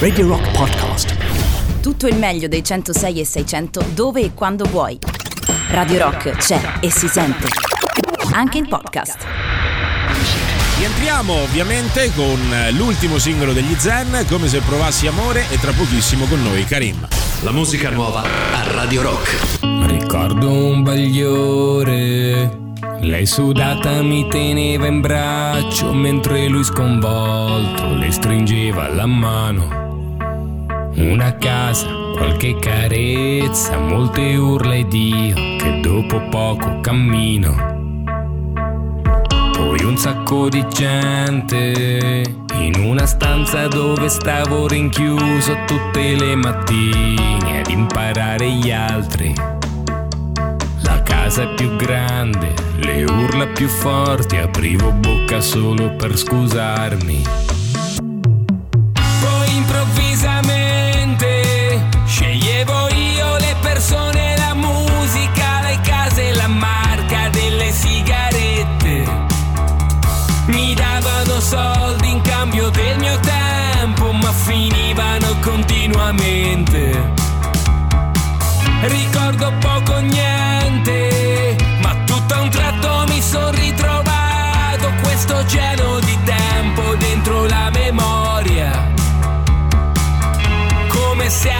Radio Rock Podcast. Tutto il meglio dei 106 e 600 dove e quando vuoi. Radio Rock c'è e si sente. Anche in podcast. Rientriamo ovviamente con l'ultimo singolo degli Zen, come se provassi amore, e tra pochissimo con noi Karim. La musica nuova a Radio Rock. Ricordo un bagliore. Lei sudata mi teneva in braccio mentre lui sconvolto le stringeva la mano. Una casa, qualche carezza, molte urla ed io che dopo poco cammino. Poi un sacco di gente in una stanza dove stavo rinchiuso tutte le mattine ad imparare gli altri. Casa più grande, le urla più forti, aprivo bocca solo per scusarmi. Poi improvvisamente sceglievo io le persone, la musica, le case, la marca delle sigarette. Mi davano soldi in cambio del mio tempo, ma finivano continuamente. Ricordo poco niente, Come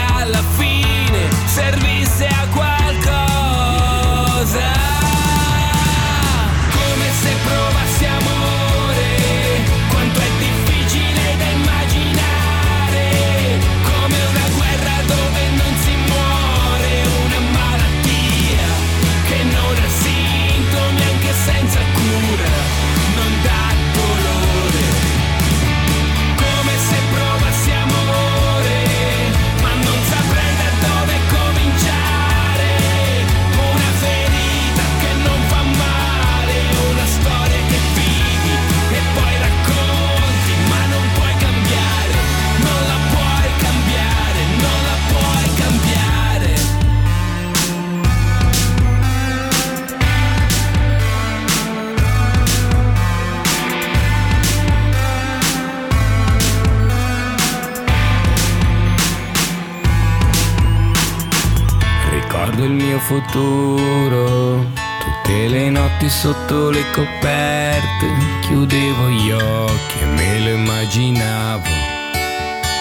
sotto le coperte, chiudevo gli occhi e me lo immaginavo,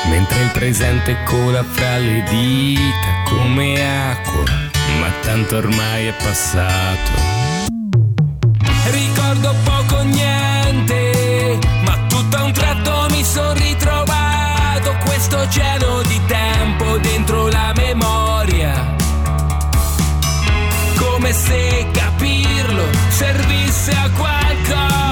mentre il presente cola fra le dita come acqua, ma tanto ormai è passato. Ricordo poco niente, ma tutto a un tratto mi sono ritrovato questo oceano di tempo dentro la memoria. Come se servisse a qualcosa.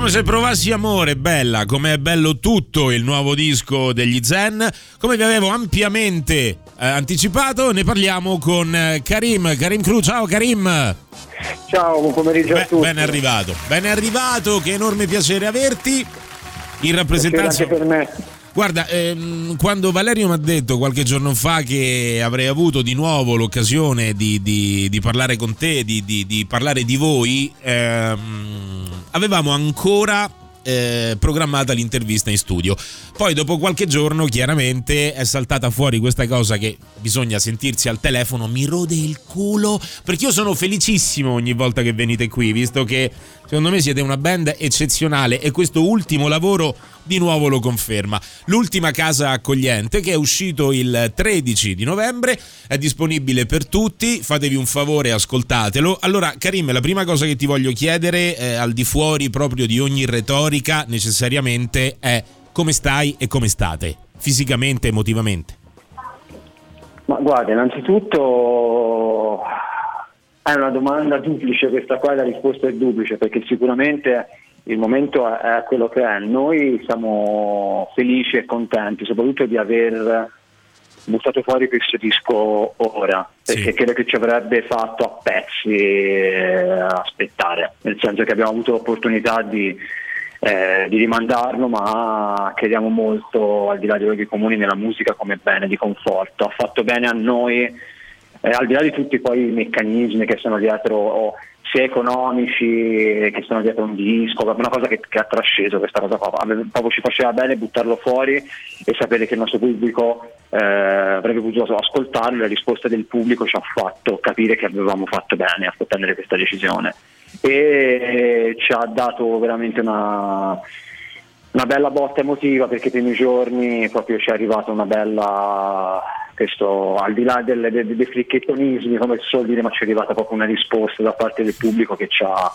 Come se provassi amore, bella, come è bello tutto il nuovo disco degli Zen. Come vi avevo ampiamente eh, anticipato, ne parliamo con eh, Karim. Karim Cruz, ciao Karim. Ciao, buon pomeriggio a Beh, tutti. ben arrivato, ben arrivato, che enorme piacere averti. In rappresentanza, anche per me. Guarda, ehm, quando Valerio mi ha detto qualche giorno fa che avrei avuto di nuovo l'occasione di, di- di parlare con te, di, di- parlare di voi, ehm, avevamo ancora eh, programmata l'intervista in studio. Poi dopo qualche giorno chiaramente è saltata fuori questa cosa che bisogna sentirsi al telefono, mi rode il culo, perché io sono felicissimo ogni volta che venite qui, visto che secondo me siete una band eccezionale e questo ultimo lavoro di nuovo lo conferma. L'ultima casa accogliente che è uscito il 13 di novembre è disponibile per tutti, fatevi un favore, ascoltatelo. Allora, Karim, la prima cosa che ti voglio chiedere, eh, al di fuori proprio di ogni retorica, necessariamente è come stai e come state, fisicamente, emotivamente. Ma guarda, innanzitutto è una domanda duplice questa qua, e la risposta è duplice perché sicuramente il momento è quello che è. Noi siamo felici e contenti soprattutto di aver buttato fuori questo disco ora, Sì. perché credo che ci avrebbe fatto a pezzi eh, aspettare, nel senso che abbiamo avuto l'opportunità di, eh, di rimandarlo, ma crediamo molto al di là dei luoghi comuni nella musica come bene di conforto. Ha fatto bene a noi, eh, al di là di tutti poi i meccanismi che sono dietro o sia economici che sono dietro un disco, una cosa che, che ha trasceso questa cosa qua, proprio ci faceva bene buttarlo fuori e sapere che il nostro pubblico eh, avrebbe potuto ascoltarlo la risposta del pubblico ci ha fatto capire che avevamo fatto bene a prendere questa decisione e ci ha dato veramente una, una bella botta emotiva perché i primi giorni proprio ci è arrivata una bella questo al di là delle- dei, dei fricchettonismi come si suol dire ma ci è arrivata proprio una risposta da parte del pubblico che ci ha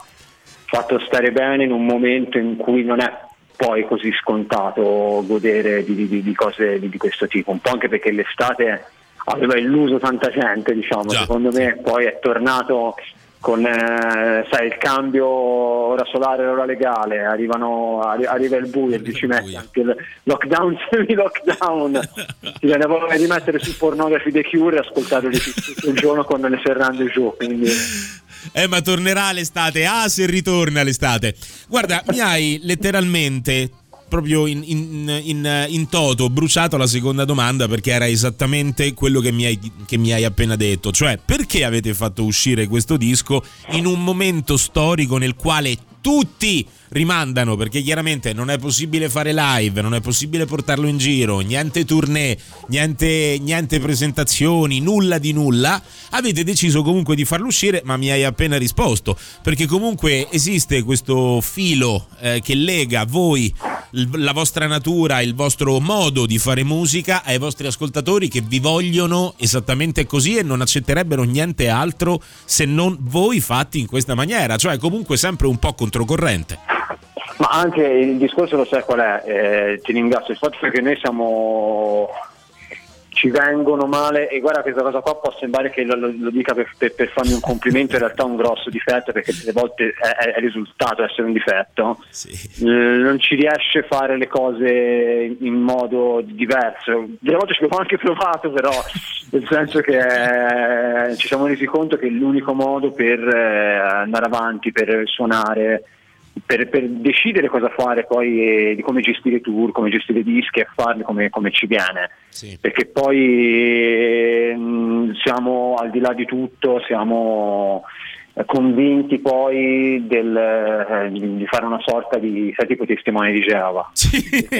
fatto stare bene in un momento in cui non è poi così scontato godere di, di- di cose di, di questo tipo un po' anche perché l'estate aveva illuso tanta gente diciamo Già. secondo me poi è tornato con eh, sai, il cambio ora solare ora legale, arrivano, arri- arriva il buio, e ci il metti anche il lockdown, semi-lockdown, ti viene voglia di mettere su pornografi The Cure e ascoltarli tutto il giorno con le serrande giù, quindi Eh, ma tornerà l'estate. Ah, se ritorna l'estate. Guarda, mi hai letteralmente proprio in, in- in- in toto bruciato la seconda domanda perché era esattamente quello che mi, hai, che mi hai appena detto. Cioè, perché avete fatto uscire questo disco in un momento storico nel quale tutti rimandano perché chiaramente non è possibile fare live, non è possibile portarlo in giro, niente tournée, niente, niente presentazioni, nulla di nulla. Avete deciso comunque di farlo uscire, ma mi hai appena risposto perché comunque esiste questo filo eh, che lega voi, la vostra natura, il vostro modo di fare musica ai vostri ascoltatori che vi vogliono esattamente così e non accetterebbero niente altro se non voi fatti in questa maniera, cioè comunque sempre un po' controcorrente. Ma anche il discorso lo sai qual è, eh, ti ringrazio, il fatto è che noi siamo ci vengono male e guarda questa cosa qua può sembrare che lo, lo- dica per, per- per farmi un complimento, in realtà è un grosso difetto perché delle volte è, è risultato essere un difetto. Eh, non ci riesce a fare le cose in modo diverso. Delle volte ci abbiamo anche provato, però nel senso che eh, ci siamo resi conto che l'unico modo per eh, andare avanti, per suonare, per, per decidere cosa fare poi eh, di come gestire tour, come gestire dischi e farli come, come ci viene. Sì. Perché poi ehm, siamo al di là di tutto, siamo eh, convinti poi del, eh, di fare una sorta di sai, tipo testimone di Geova.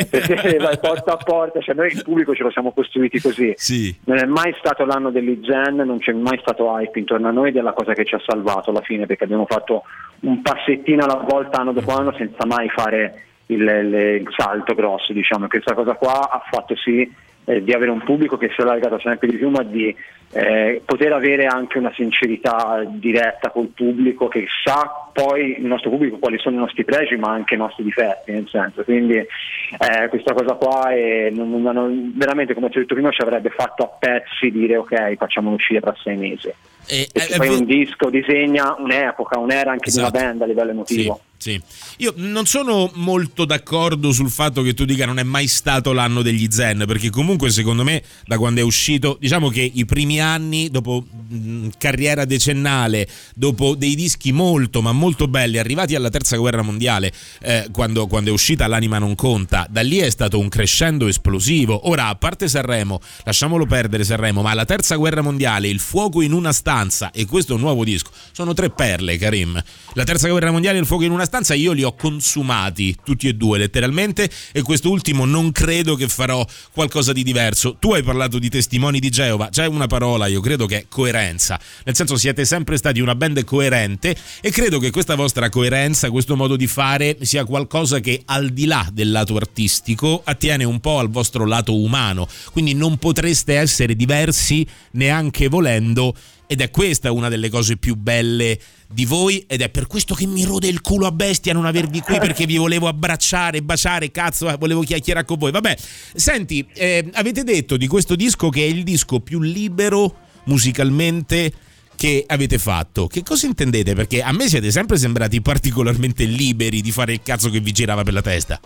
Perché vai porta a porta, cioè noi il pubblico ce lo siamo costruiti così. Sì. Non è mai stato l'anno dell'Izen, non c'è mai stato hype intorno a noi ed è la cosa che ci ha salvato alla fine perché abbiamo fatto un passettino alla volta anno dopo anno senza mai fare il, il- il salto grosso, diciamo. Questa cosa qua ha fatto sì eh, di avere un pubblico che si è allargato sempre di più, ma di eh, poter avere anche una sincerità diretta col pubblico che sa poi il nostro pubblico quali sono i nostri pregi ma anche i nostri difetti nel senso quindi eh, questa cosa qua è, non- non- veramente come ti ho detto prima ci avrebbe fatto a pezzi dire ok facciamolo uscire tra sei mesi E- è poi ve- un disco disegna un'epoca, un'era anche Esatto. di una band a livello emotivo. Sì, sì. Io non sono molto d'accordo sul fatto che tu dica non è mai stato l'anno degli Zen, perché comunque secondo me da quando è uscito, diciamo che i primi anni, dopo mh, carriera decennale, dopo dei dischi molto ma molto belli, arrivati alla terza guerra mondiale, eh, quando, quando è uscita L'anima non conta, da lì è stato un crescendo esplosivo. Ora, a parte Sanremo, lasciamolo perdere Sanremo, ma la terza guerra mondiale, il fuoco in una stanza e questo nuovo disco, sono tre perle, Karim. La terza guerra mondiale il fuoco in una stanza io li ho consumati tutti e due letteralmente e quest'ultimo non credo che farò qualcosa di diverso. Tu hai parlato di testimoni di Geova, c'è una parola, io credo che è coerenza, nel senso siete sempre stati una band coerente e credo che questa vostra coerenza, questo modo di fare sia qualcosa che al di là del lato artistico attiene un po' al vostro lato umano, quindi non potreste essere diversi neanche volendo ed è questa una delle cose più belle di voi ed è per questo che mi rode il culo a bestia non avervi qui perché vi volevo abbracciare, baciare, cazzo, eh, volevo chiacchierare con voi. Vabbè, senti, eh, avete detto di questo disco che è il disco più libero musicalmente che avete fatto. Che cosa intendete? Perché a me siete sempre sembrati particolarmente liberi di fare il cazzo che vi girava per la testa.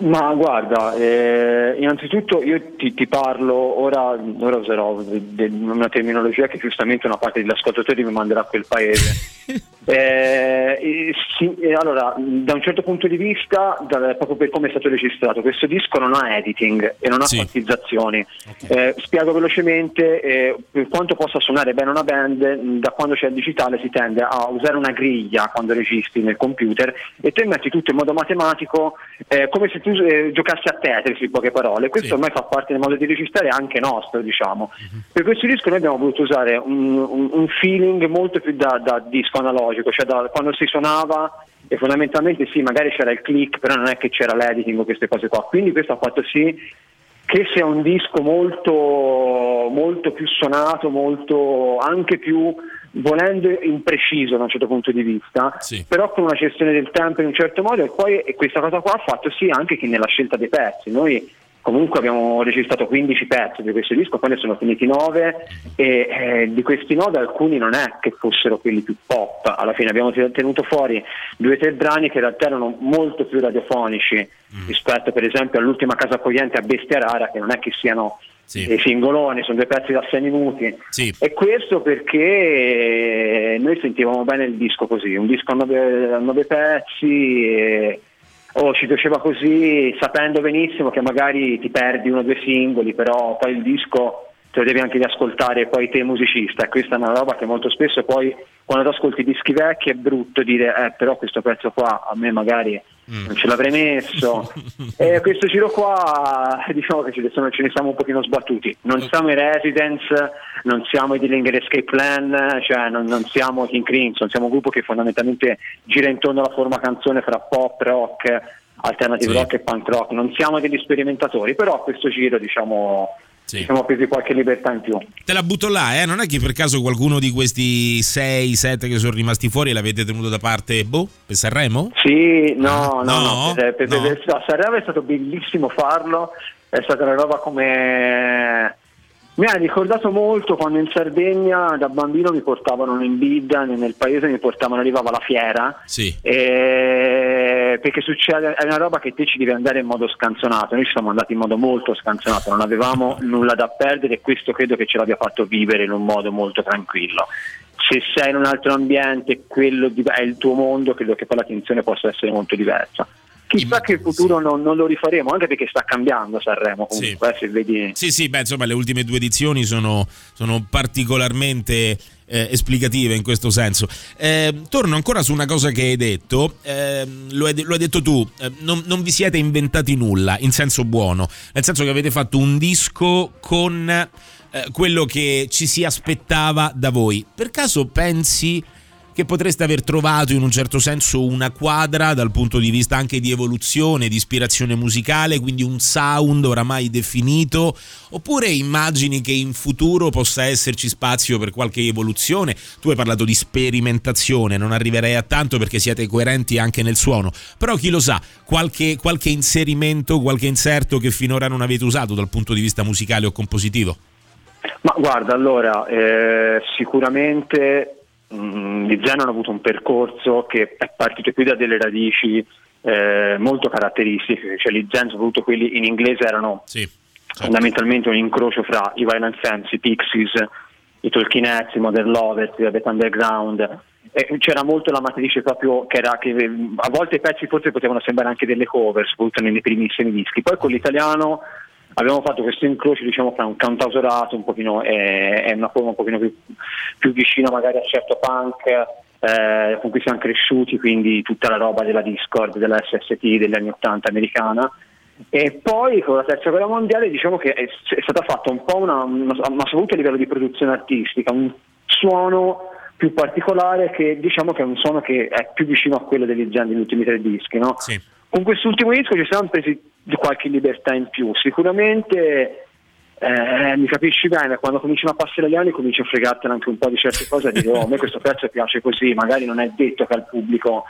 Ma guarda, eh, innanzitutto io ti, ti parlo, ora, ora userò de- una terminologia che giustamente una parte degli ascoltatori mi manderà a quel paese. Eh, eh, sì, eh, allora, da un certo punto di vista, da- proprio per come è stato registrato, questo disco non ha editing e non ha Sì. quantizzazioni. Eh, spiego velocemente, per quanto possa suonare bene una band, da quando c'è il digitale si tende a usare una griglia quando registri nel computer e te metti tutto in modo matematico come se tu eh, giocassi a Tetris in poche parole. Questo Sì. ormai fa parte del modo di registrare anche nostro, diciamo. Per questo disco noi abbiamo voluto usare un, un- un feeling molto più da, da disco analogico, cioè da quando si suonava e fondamentalmente sì, magari c'era il click, però non è che c'era l'editing o queste cose qua. Quindi questo ha fatto sì che sia un disco molto, molto più suonato, molto anche più volendo impreciso da un certo punto di vista, Sì. però con una gestione del tempo in un certo modo e poi e questa cosa qua ha fatto sì anche che nella scelta dei pezzi. Noi comunque abbiamo registrato 15 pezzi di questo disco, poi ne sono finiti 9 e eh, di questi 9 alcuni non è che fossero quelli più pop, alla fine abbiamo tenuto fuori due o tre brani che in realtà erano molto più radiofonici rispetto per esempio all'ultima casa accogliente a Bestia Rara che non è che siano Sì. dei singoloni, sono due pezzi da 6 minuti Sì. e questo perché noi sentivamo bene il disco così, un disco a nove, a nove pezzi e oh, ci piaceva così, sapendo benissimo che magari ti perdi uno o due singoli, però poi il disco te lo devi anche riascoltare poi te musicista e questa è una roba che molto spesso poi quando ti ascolti dischi vecchi è brutto dire eh però questo pezzo qua a me magari non ce l'avrei messo. E questo giro qua diciamo che ce ne, siamo un pochino sbattuti. Non siamo i Residents non siamo i Dillinger Escape Plan cioè non, non siamo i King Crimson siamo un gruppo che fondamentalmente gira intorno alla forma canzone fra pop, rock alternative Sì. rock e punk rock. Non siamo degli sperimentatori però a questo giro diciamo Sì. ci siamo presi qualche libertà in più Te la butto là, eh? Non è che per caso qualcuno di questi 6, 7 che sono rimasti fuori l'avete tenuto da parte, boh, per Sanremo? Sì, no, Ah, no, no? no, per- per- No? per- a Sanremo è stato bellissimo farlo, è stata una roba come... Mi ha ricordato molto quando in Sardegna da bambino mi portavano in bida, nel paese mi portavano, arrivava alla fiera, Sì. e- perché succede, è una roba che te ci devi andare in modo scanzonato, noi ci siamo andati in modo molto scanzonato, non avevamo nulla da perdere e questo credo che ce l'abbia fatto vivere in un modo molto tranquillo. Se sei in un altro ambiente, quello di- è il tuo mondo, credo che poi l'attenzione possa essere molto diversa. Chissà che il futuro non, non lo rifaremo, anche perché sta cambiando Sanremo comunque, eh, se vedi... Sì, sì, beh, insomma, le ultime due edizioni sono, sono particolarmente eh, esplicative in questo senso. Eh, torno ancora su una cosa che hai detto, ehm, lo, hai, lo hai detto tu, eh, non, non vi siete inventati nulla, in senso buono, nel senso che avete fatto un disco con eh, quello che ci si aspettava da voi. Per caso pensi che potreste aver trovato in un certo senso una quadra dal punto di vista anche di evoluzione, di ispirazione musicale, quindi un sound oramai definito, oppure immagini che in futuro possa esserci spazio per qualche evoluzione? Tu hai parlato di sperimentazione, non arriverei a tanto perché siete coerenti anche nel suono, però chi lo sa, qualche, qualche inserimento, qualche inserto che finora non avete usato dal punto di vista musicale o compositivo? Ma guarda, allora, eh, sicuramente gli Zen hanno avuto un percorso che è partito più da delle radici eh, molto caratteristiche, cioè gli Zen, soprattutto quelli in inglese, erano Sì. certo. fondamentalmente un incrocio fra i Violent Femmes, i Pixies i Tolkienets, i Modern Lovers, i Rabbit Underground. E c'era molto la matrice proprio che era che eh, a volte i pezzi forse potevano sembrare anche delle cover, soprattutto nei primissimi dischi. Poi con l'italiano abbiamo fatto questo incrocio diciamo fra un cantautorato un pochino e, e una forma un pochino più, più vicina magari a certo punk eh, con cui siamo cresciuti, quindi tutta la roba della Discord, della SST degli anni 80 americana. E poi con la terza guerra mondiale diciamo che è, è stata fatta un po' una, una, ma soprattutto a livello di produzione artistica, un suono più particolare che diciamo che è un suono che è più vicino a quello degli Zen degli ultimi tre dischi. No? Sì. Con quest'ultimo disco ci siamo presi di qualche libertà in più, sicuramente eh, mi capisci bene, quando cominciano a passare gli anni cominci a fregartene anche un po' di certe cose e dire oh, a me questo pezzo piace così, magari non è detto che al pubblico,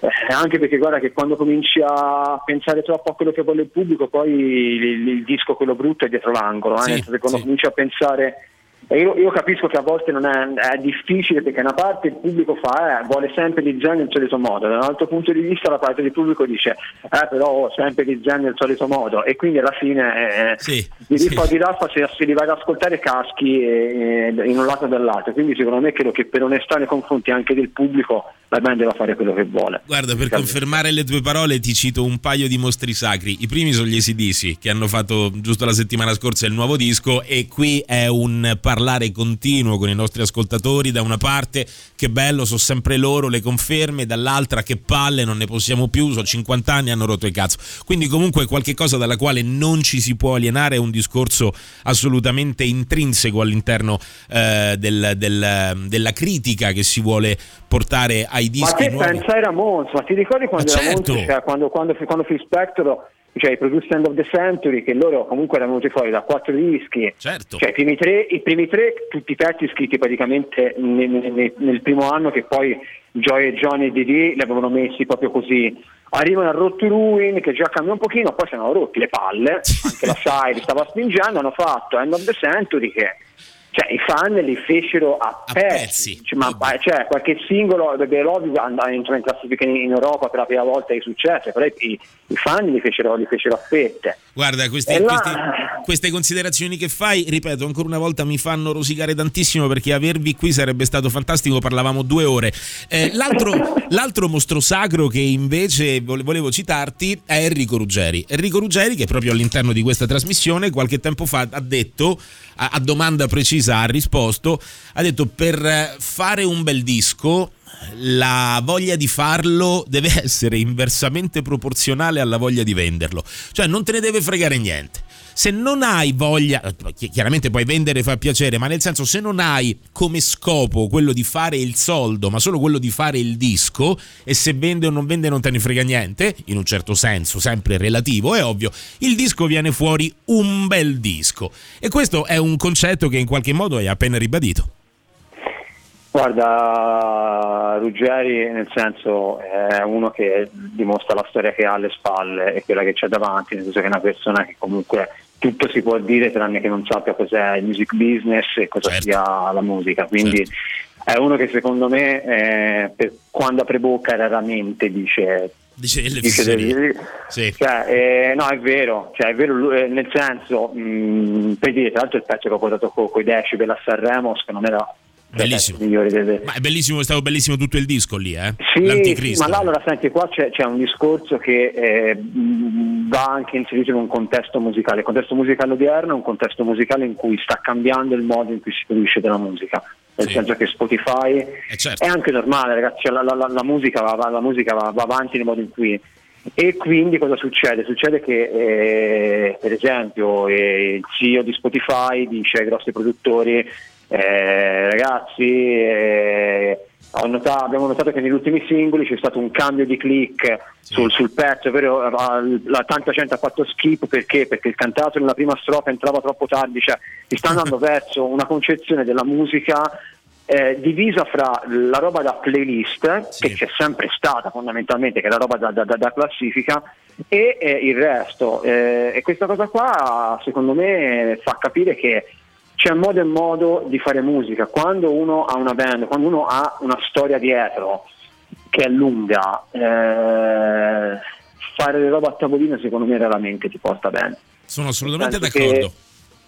eh, anche perché guarda che quando cominci a pensare troppo a quello che vuole il pubblico poi il, il, disco quello brutto è dietro l'angolo, eh? Sì, quando sì. cominci a pensare io, io capisco che a volte non è, è difficile perché una parte il pubblico fa, eh, vuole sempre di zen nel solito modo, da un altro punto di vista la parte del pubblico dice, eh però oh, sempre di zen nel solito modo e quindi alla fine eh, Sì, di sì. o di raffa se, se li vai ad ascoltare caschi eh, in un lato o dall'altro, quindi secondo me credo che per onestà nei confronti anche del pubblico la band deve fare quello che vuole. Guarda, per confermare le tue parole ti cito un paio di mostri sacri. I primi sono gli ACDC che hanno fatto giusto la settimana scorsa il nuovo disco e qui è un parlare continuo con i nostri ascoltatori. Da una parte, che bello, sono sempre loro le conferme, dall'altra, che palle, non ne possiamo più, sono 50 anni, hanno rotto il cazzo. Quindi comunque qualche cosa dalla quale non ci si può alienare, è un discorso assolutamente intrinseco all'interno eh, del- del- della critica che si vuole portare ai Ma dischi te nuovi. pensa ai Ramones, ma ti ricordi quando Ma Ramones, certo. cioè, quando, quando, quando Phil Spector, cioè i Produced End of the Century, che loro comunque erano venuti fuori da quattro dischi, Certo. cioè i primi tre, i primi tre tutti i pezzi scritti praticamente nel, nel- nel primo anno che poi Joy e Johnny e Didi li avevano messi proprio così. Arrivano a Road to Ruin che già cambia un pochino, poi si erano rotti le palle, anche la Side stava spingendo, hanno fatto End of the Century che cioè, i fan li fecero a, A pezzi, pezzi, Cioè, ma, cioè, qualche singolo The Lobby entrò in classifica in, in Europa per la prima volta di successo, però i, i fan li fecero, li fecero a fette. Guarda, queste, E là- queste- queste considerazioni che fai, ripeto, ancora una volta mi fanno rosicare tantissimo perché avervi qui sarebbe stato fantastico, parlavamo due ore. Eh, l'altro, l'altro mostro sacro che invece vole- volevo citarti è Enrico Ruggeri. Enrico Ruggeri, che proprio all'interno di questa trasmissione qualche tempo fa ha detto, a, a domanda precisa ha risposto, ha detto per eh, fare un bel disco la voglia di farlo deve essere inversamente proporzionale alla voglia di venderlo. Cioè non te ne deve fregare niente. Se non hai voglia, chi- chiaramente puoi vendere fa piacere, ma nel senso se non hai come scopo quello di fare il soldo, ma solo quello di fare il disco, e se vende o non vende non te ne frega niente, in un certo senso, sempre relativo, è ovvio, il disco viene fuori un bel disco. E questo è un concetto che in qualche modo hai appena ribadito. Guarda, Ruggeri nel senso è uno che dimostra la storia che ha alle spalle e quella che c'è davanti, nel senso che è una persona che comunque tutto si può dire tranne che non sappia cos'è il music business e cosa Certo. sia la musica. Quindi è uno che secondo me eh, per- quando apre bocca raramente dice Dice le dice delle- Sì. cioè, eh, no, è vero, cioè, è vero eh, nel senso, mh, per dire, tra l'altro il pezzo che ho portato con i Decibel a Sanremo, secondo me era Bellissimo. delle- Ma è bellissimo, è stato bellissimo tutto il disco lì, eh? sì, L'anticristo. ma là allora senti qua c'è, c'è un discorso che eh, va anche inserito in un contesto musicale. Il contesto musicale odierno è un contesto musicale in cui sta cambiando il modo in cui si produce della musica. Nel Sì. senso che Spotify Eh, certo. è anche normale, ragazzi, cioè, la, la- la- musica, va, va- la musica va, va avanti nel modo in cui. E quindi cosa succede? Succede che eh, per esempio eh, il CEO di Spotify dice ai grossi produttori eh, ragazzi eh, ho nota- abbiamo notato che negli ultimi singoli c'è stato un cambio di click sul, sul pezzo, è vero, la, tanta gente ha fatto skip perché? Perché il cantato nella prima strofa entrava troppo tardi, cioè si sta andando verso una concezione della musica eh, divisa fra la roba da playlist, Sì. che c'è sempre stata fondamentalmente, che è la roba da, da- da- da classifica, e eh, il resto. Eh, e questa cosa qua secondo me fa capire che c'è modo e modo di fare musica. Quando uno ha una band, quando uno ha una storia dietro che è lunga, eh, fare le robe a tavolino secondo me raramente ti porta bene. Sono assolutamente Penso d'accordo. che-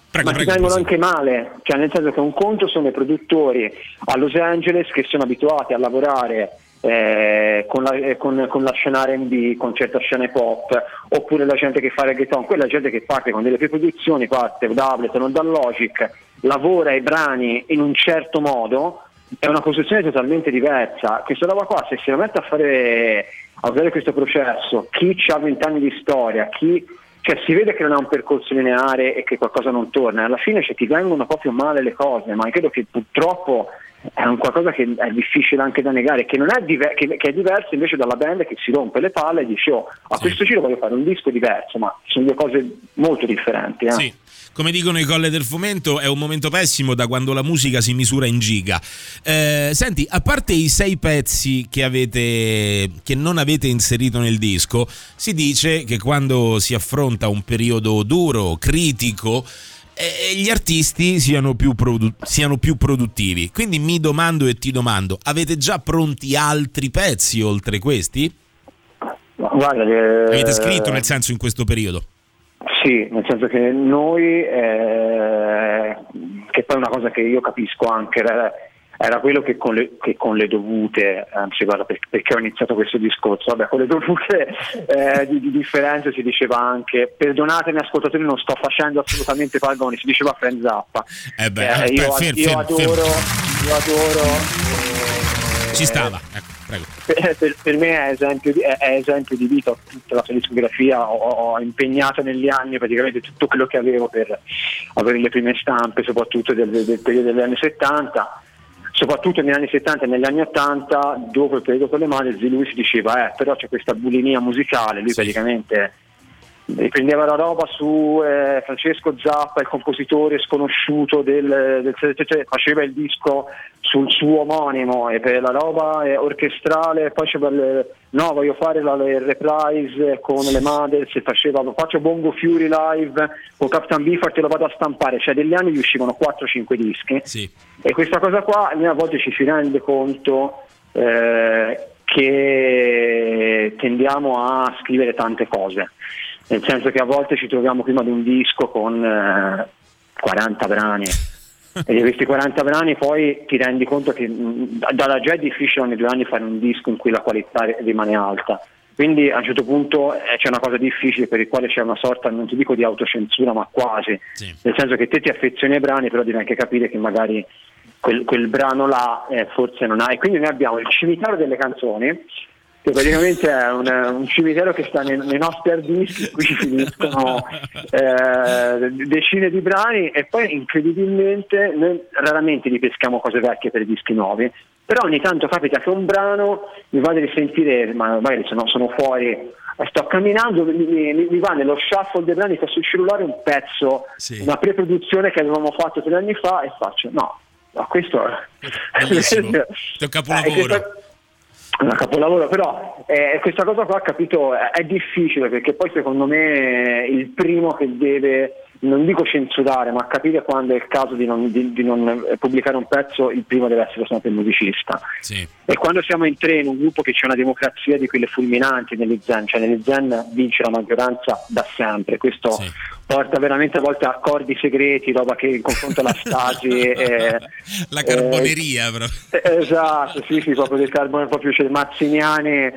Prego, ma prego, ti prosegui. anche male, cioè nel senso che un conto sono i produttori a Los Angeles che sono abituati a lavorare eh, con, la, eh, con- con la scena R&B, con certe scene pop, oppure la gente che fa reggaeton, quella gente che parte con delle preproduzioni, parte da Ableton o da Logic, lavora i brani in un certo modo, è una costruzione totalmente diversa. Questa roba qua, se si mette a fare a vedere questo processo, chi ha vent'anni di storia, chi cioè si vede che non ha un percorso lineare e che qualcosa non torna, alla fine cioè, ti vengono proprio male le cose, ma credo che purtroppo è un qualcosa che è difficile anche da negare, che, non è, diver- che, che è diverso invece dalla band che si rompe le palle e dice oh, a Sì. questo giro voglio fare un disco diverso, ma sono due cose molto differenti. eh. Sì. Come dicono i colle del fomento, è un momento pessimo da quando la musica si misura in giga. Eh, senti, a parte i sei pezzi che, avete, che non avete inserito nel disco, si dice che quando si affronta un periodo duro, critico, eh, gli artisti siano più, produ- siano più produttivi. Quindi mi domando e ti domando, avete già pronti altri pezzi oltre questi? Guarda, eh, Avete scritto nel senso in questo periodo? Sì, nel senso che noi, eh, che poi è una cosa che io capisco anche, era, quello che con le, che con le dovute, anzi guarda per- perché ho iniziato questo discorso, vabbè con le dovute eh, di, di differenze si diceva anche, perdonatemi ascoltatori non sto facendo assolutamente paragoni, si diceva Friend Zappa. Eh beh, Eh, aspetta, io, ferm- io ferm- adoro, ferm. io adoro... eh, Ci stava, ecco, prego. per, per- per me è esempio, di, è, è esempio di vita, tutta la sua discografia, ho, ho impegnato negli anni praticamente tutto quello che avevo per avere le prime stampe, soprattutto del, del- del periodo degli anni 70. Soprattutto negli anni 70 e negli anni 80, dopo il periodo con le mani, lui si diceva, eh, però c'è questa bulimia musicale, lui Sì. praticamente riprendeva la roba su eh, Francesco Zappa, il compositore sconosciuto del, del cioè, faceva il disco sul suo omonimo e per la roba eh, orchestrale, poi c'era il, no voglio fare la, il reprise con le Mothers, e faceva, faccio Bongo Fury live con Captain Beefheart e lo vado a stampare, cioè degli anni gli uscivano 4-5 dischi. Sì. e questa cosa qua a volte ci si rende conto eh, che tendiamo a scrivere tante cose, nel senso che a volte ci troviamo prima di un disco con eh, 40 brani e di questi 40 brani poi ti rendi conto che mh, dalla già è difficile ogni due anni fare un disco in cui la qualità rimane alta. Quindi a un certo punto eh, c'è una cosa difficile per il quale c'è una sorta, non ti dico di autocensura, ma quasi, Sì. nel senso che te ti affezioni ai brani, però devi anche capire che magari quel, quel brano là eh, forse non ha. E quindi noi abbiamo il cimitero delle canzoni, che praticamente è un, un cimitero che sta nei, nei nostri hard disk, in cui ci finiscono eh, decine di brani e poi incredibilmente noi raramente li peschiamo cose vecchie per i dischi nuovi, però ogni tanto capita che un brano mi vada a risentire, ma magari sono, sono fuori, eh, sto camminando, mi, mi- mi va nello shuffle dei brani che sul cellulare un pezzo, Sì. una preproduzione che avevamo fatto tre anni fa e faccio no, ma questo. È un Eh, capolavoro. questa- una capolavoro, però eh, questa cosa qua capito è, difficile perché poi secondo me il primo che deve, non dico censurare, ma capire quando è il caso di non, di- di non, pubblicare un pezzo, il primo deve essere sempre il musicista. Sì. E quando siamo in tre in un gruppo che c'è una democrazia di quelle fulminanti nelle zen, cioè nelle zen vince la maggioranza da sempre, questo Sì. Porta veramente a volte a accordi segreti, roba che in confronto alla Stasi eh, La eh, carboneria, però. eh, Esatto, sì, sì, proprio del carbone, proprio cioè, mazziniane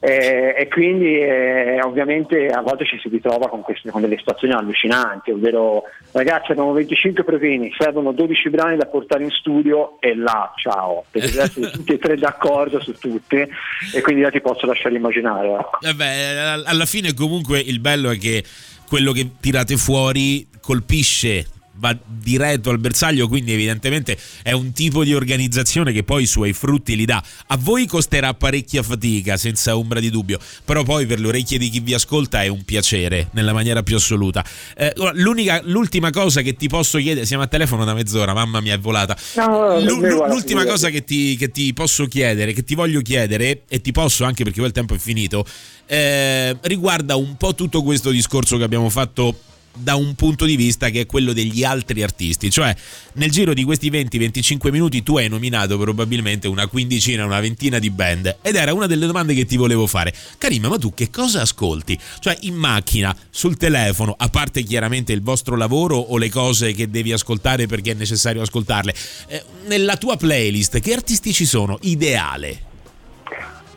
eh, e quindi eh, ovviamente a volte ci si ritrova con, queste, con delle situazioni allucinanti, ovvero ragazzi abbiamo 25 provini, servono 12 brani da portare in studio e là, ciao, perché essere tutti e tre d'accordo su tutte e quindi là ti posso lasciare immaginare. ecco. Vabbè, all- alla fine comunque il bello è che quello che tirate fuori colpisce va diretto al bersaglio quindi evidentemente è un tipo di organizzazione che poi i suoi frutti li dà. A voi costerà parecchia fatica senza ombra di dubbio però poi per le orecchie di chi vi ascolta è un piacere nella maniera più assoluta. Eh, l'ultima cosa che ti posso chiedere siamo a telefono da mezz'ora mamma mia è volata. No, l'ultima cosa che ti, che ti posso chiedere, che ti voglio chiedere, e ti posso anche perché poi il tempo è finito, eh, riguarda un po' tutto questo discorso che abbiamo fatto da un punto di vista che è quello degli altri artisti, cioè nel giro di questi 20-25 minuti tu hai nominato probabilmente una quindicina, una ventina di band ed era una delle domande che ti volevo fare. Karim, ma tu che cosa ascolti? Cioè in macchina, sul telefono, a parte chiaramente il vostro lavoro o le cose che devi ascoltare perché è necessario ascoltarle, eh, nella tua playlist che artisti ci sono? Ideale.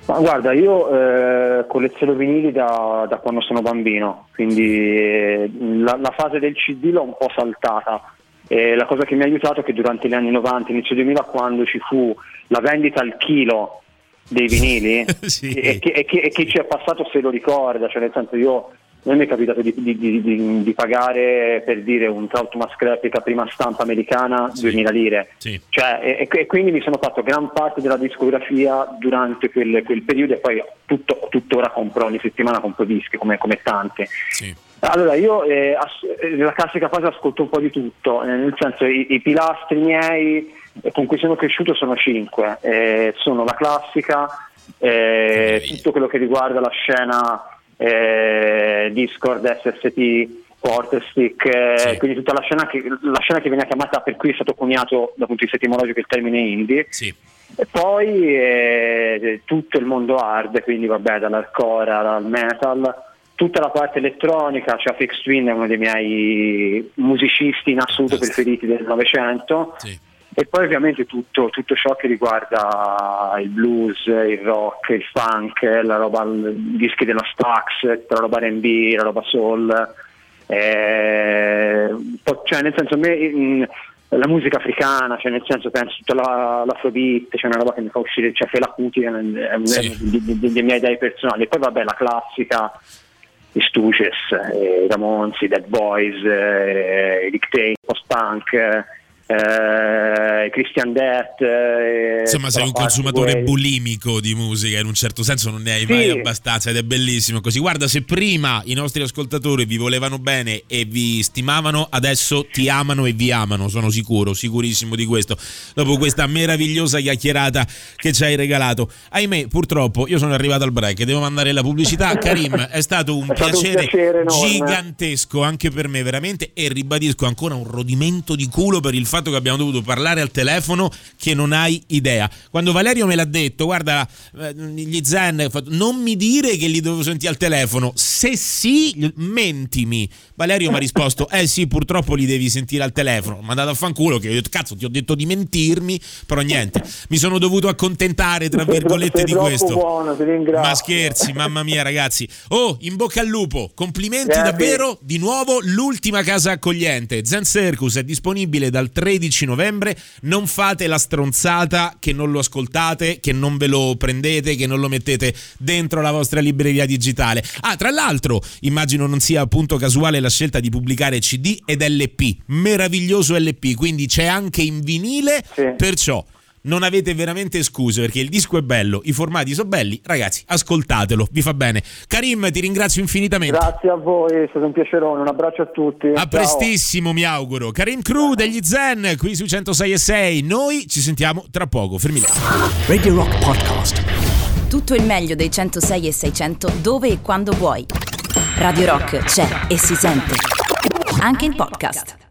Ma guarda, io eh, colleziono vinili da, da, quando sono bambino, quindi eh, la, la, fase del CD l'ho un po' saltata. E la cosa che mi ha aiutato è che durante gli anni 90, inizio 2000, quando ci fu la vendita al chilo dei vinili, sì. e, e, e, e, chi ci è passato se lo ricorda, cioè nel senso io non mi è capitato di, di, di, di, pagare per dire un Trautmas replica prima stampa americana sì. 2000 lire sì. cioè, e, e, quindi mi sono fatto gran parte della discografia durante quel, quel periodo e poi tutto, tuttora compro ogni settimana compro dischi come, come tante sì. allora io eh, nella eh, classica fase ascolto un po' di tutto eh, nel senso i, i pilastri miei eh, con cui sono cresciuto sono cinque eh, sono la classica eh, tutto quello che riguarda la scena eh, Discord, SST, Porterstick, eh, sì. quindi tutta la scena, che, la scena che viene chiamata, per cui è stato coniato dal punto di vista etimologico il termine indie. Sì. E poi eh, tutto il mondo hard, quindi vabbè, dall'hardcore al metal, tutta la parte elettronica, cioè Fix Twin è uno dei miei musicisti in assoluto preferiti del Novecento. Sì e poi ovviamente tutto, tutto, ciò che riguarda il blues, il rock, il funk, la roba, i dischi della Stax, la roba RB, la roba soul, eh, cioè nel senso me, la musica africana, cioè nel senso penso tutta la, l'afrobeat, c'è cioè una roba che mi fa uscire, cioè Fela Kuti è, sì. delle mie idee personali, e poi vabbè la classica, i Stooges, eh, i Ramones, i Dead Boys, eh, i Dick Tate, post-punk, Eh, Christian Death. Eh, Insomma, sei un consumatore way. bulimico di musica, in un certo senso non ne hai sì. mai abbastanza ed è bellissimo così. Guarda, se prima i nostri ascoltatori vi volevano bene e vi stimavano, adesso ti amano e vi amano, sono sicuro, sicurissimo di questo. Dopo questa meravigliosa chiacchierata che ci hai regalato. Ahimè, purtroppo io sono arrivato al break, devo mandare la pubblicità. Karim, è stato un, è piacere, stato un piacere gigantesco anche per me, veramente, e ribadisco ancora un rodimento di culo per il fatto che abbiamo dovuto parlare al telefono che non hai idea. Quando Valerio me l'ha detto, guarda, eh, gli zen, non mi dire che li devo sentire al telefono, se sì, mentimi. Valerio mi ha risposto, eh sì, purtroppo li devi sentire al telefono. Mi ha dato a fanculo che io, cazzo, ti ho detto di mentirmi, però niente, mi sono dovuto accontentare, tra virgolette, sei di questo. Buono, Ma scherzi, mamma mia, ragazzi. Oh, in bocca al lupo, complimenti Grazie. davvero, di nuovo l'ultima casa accogliente. Zen Circus è disponibile dal 3 13 novembre. Non fate la stronzata che non lo ascoltate, che non ve lo prendete, che non lo mettete dentro la vostra libreria digitale. Ah, tra l'altro, immagino non sia appunto casuale la scelta di pubblicare CD ed LP. Meraviglioso LP, quindi c'è anche in vinile, sì. perciò non avete veramente scuse perché il disco è bello, i formati sono belli. Ragazzi, ascoltatelo, vi fa bene. Karim, ti ringrazio infinitamente. Grazie a voi, è stato un piacerone. Un abbraccio a tutti. A Ciao. prestissimo, mi auguro. Karim Crew degli Zen qui su 106 e 6. Noi ci sentiamo tra poco. Fermi là. Radio Rock Podcast. Tutto il meglio dei 106 e 600 dove e quando vuoi. Radio Rock c'è e si sente. Anche in podcast.